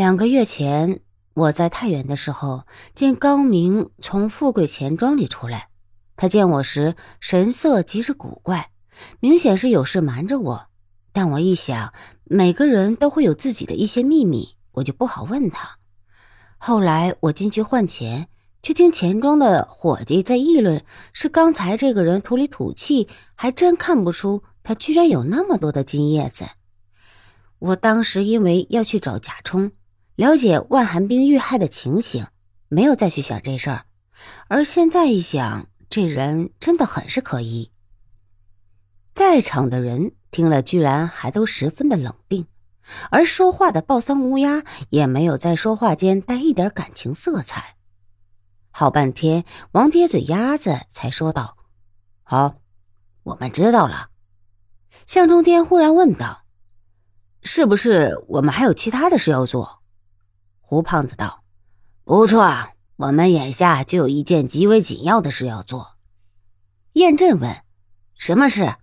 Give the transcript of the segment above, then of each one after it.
两个月前，我在太原的时候，见高明从富贵钱庄里出来。他见我时，神色极是古怪，明显是有事瞒着我。但我一想，每个人都会有自己的一些秘密，我就不好问他。后来我进去换钱，却听钱庄的伙计在议论，是刚才这个人土里土气，还真看不出他居然有那么多的金叶子。我当时因为要去找贾冲。了解万寒冰遇害的情形，没有再去想这事儿。而现在一想，这人真的很是可疑。在场的人听了，居然还都十分的冷定，而说话的报丧乌鸦也没有在说话间带一点感情色彩。好半天，王铁嘴鸭子才说道：“好，我们知道了。”向中天忽然问道：“是不是我们还有其他的事要做？”胡胖子道：“不错，我们眼下就有一件极为紧要的事要做。”燕震问：“什么事？”“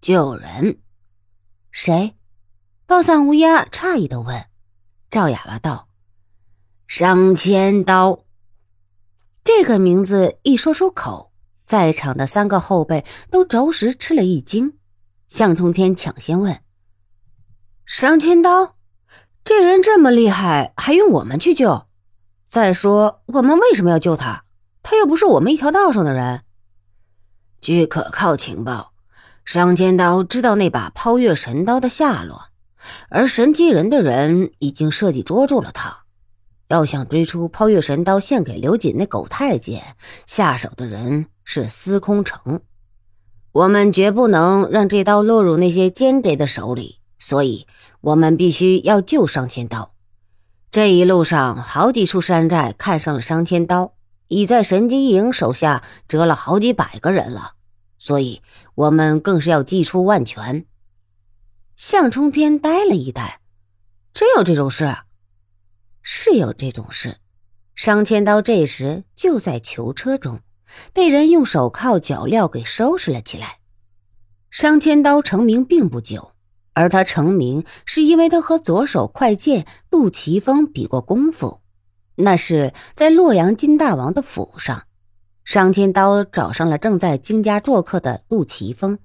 救人。”“谁？”报丧乌鸦诧异的问。赵哑巴道：“商千刀。”这个名字一说出口，在场的三个后辈都着实吃了一惊。向冲天抢先问：“商千刀？”这人这么厉害，还用我们去救？再说，我们为什么要救他？他又不是我们一条道上的人。据可靠情报，商千刀知道那把抛月神刀的下落，而神机人的人已经设计捉住了他。要想追出抛月神刀献给刘瑾那狗太监，下手的人是司空城。我们绝不能让这刀落入那些奸贼的手里，所以。我们必须要救商千刀。这一路上，好几处山寨看上了商千刀，已在神机营手下折了好几百个人了。所以，我们更是要祭出万全。向冲天呆了一呆，真有这种事？是有这种事。商千刀这时就在囚车中，被人用手铐脚镣给收拾了起来。商千刀成名并不久。而他成名是因为他和左手快剑杜琪峰比过功夫，那是在洛阳金大王的府上。商千刀找上了正在金家做客的杜琪峰，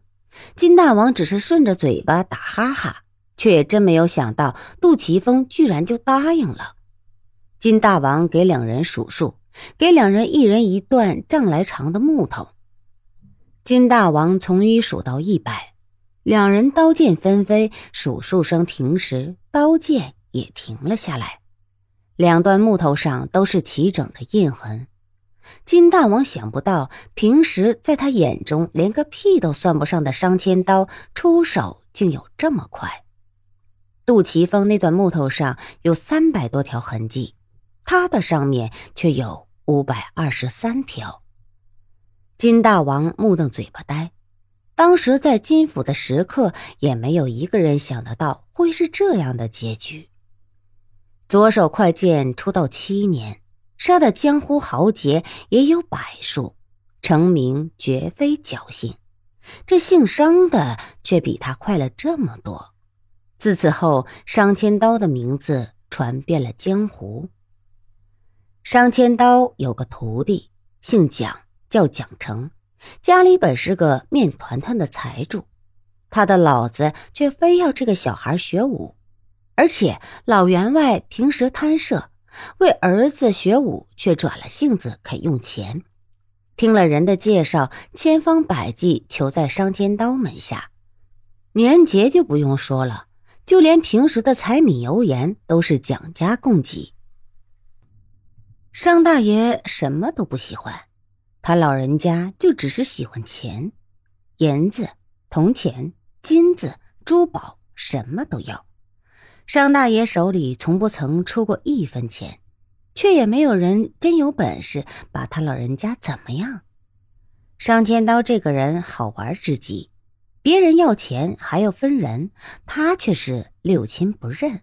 金大王只是顺着嘴巴打哈哈，却真没有想到杜琪峰居然就答应了。金大王给两人数数，给两人一人一段丈来长的木头。金大王从一数到一百。两人刀剑纷飞，数数声停时，刀剑也停了下来。两段木头上都是齐整的印痕。金大王想不到，平时在他眼中连个屁都算不上的商千刀，出手竟有这么快。杜琪峰那段木头上有三百多条痕迹，他的上面却有五百二十三条。金大王目瞪嘴巴呆。当时在金府的食客也没有一个人想得到会是这样的结局。左手快剑出道七年，杀的江湖豪杰也有百数，成名绝非侥幸。这姓商的却比他快了这么多。自此后，商千刀的名字传遍了江湖。商千刀有个徒弟，姓蒋，叫蒋成。家里本是个面团团的财主，他的老子却非要这个小孩学武，而且老员外平时贪色，为儿子学武却转了性子，肯用钱。听了人的介绍，千方百计求在商千刀门下。年节就不用说了，就连平时的柴米油盐都是蒋家供给。商大爷什么都不喜欢。他老人家就只是喜欢钱，银子、铜钱、金子、珠宝，什么都要。商大爷手里从不曾出过一分钱，却也没有人真有本事把他老人家怎么样。商千刀这个人好玩至极，别人要钱还要分人，他却是六亲不认。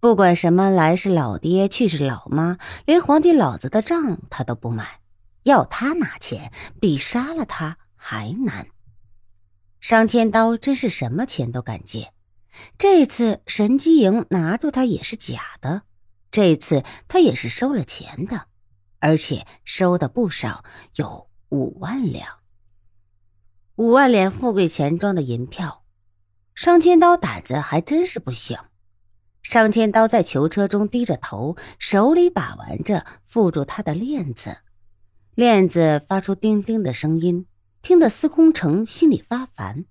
不管什么来是老爹去是老妈，连皇帝老子的账他都不买。要他拿钱，比杀了他还难。商千刀真是什么钱都敢借，这次神机营拿住他也是假的，这次他也是收了钱的，而且收的不少，有五万两。五万两富贵钱庄的银票，商千刀胆子还真是不小。商千刀在囚车中低着头，手里把玩着缚住他的链子，链子发出叮叮的声音，听得司空城心里发烦。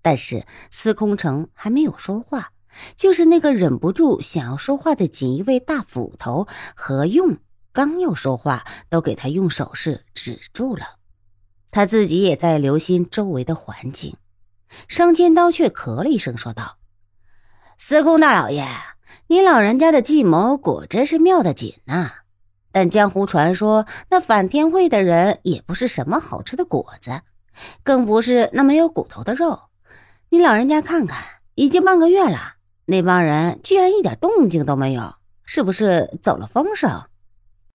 但是司空城还没有说话，就是那个忍不住想要说话的锦衣卫大斧头何用，刚要说话，都给他用手势止住了。他自己也在留心周围的环境。商千刀却咳了一声，说道：“司空大老爷，您老人家的计谋果真是妙得紧呐！但江湖传说那反天会的人也不是什么好吃的果子，更不是那没有骨头的肉。”你老人家看看，已经半个月了，那帮人居然一点动静都没有，是不是走了风声？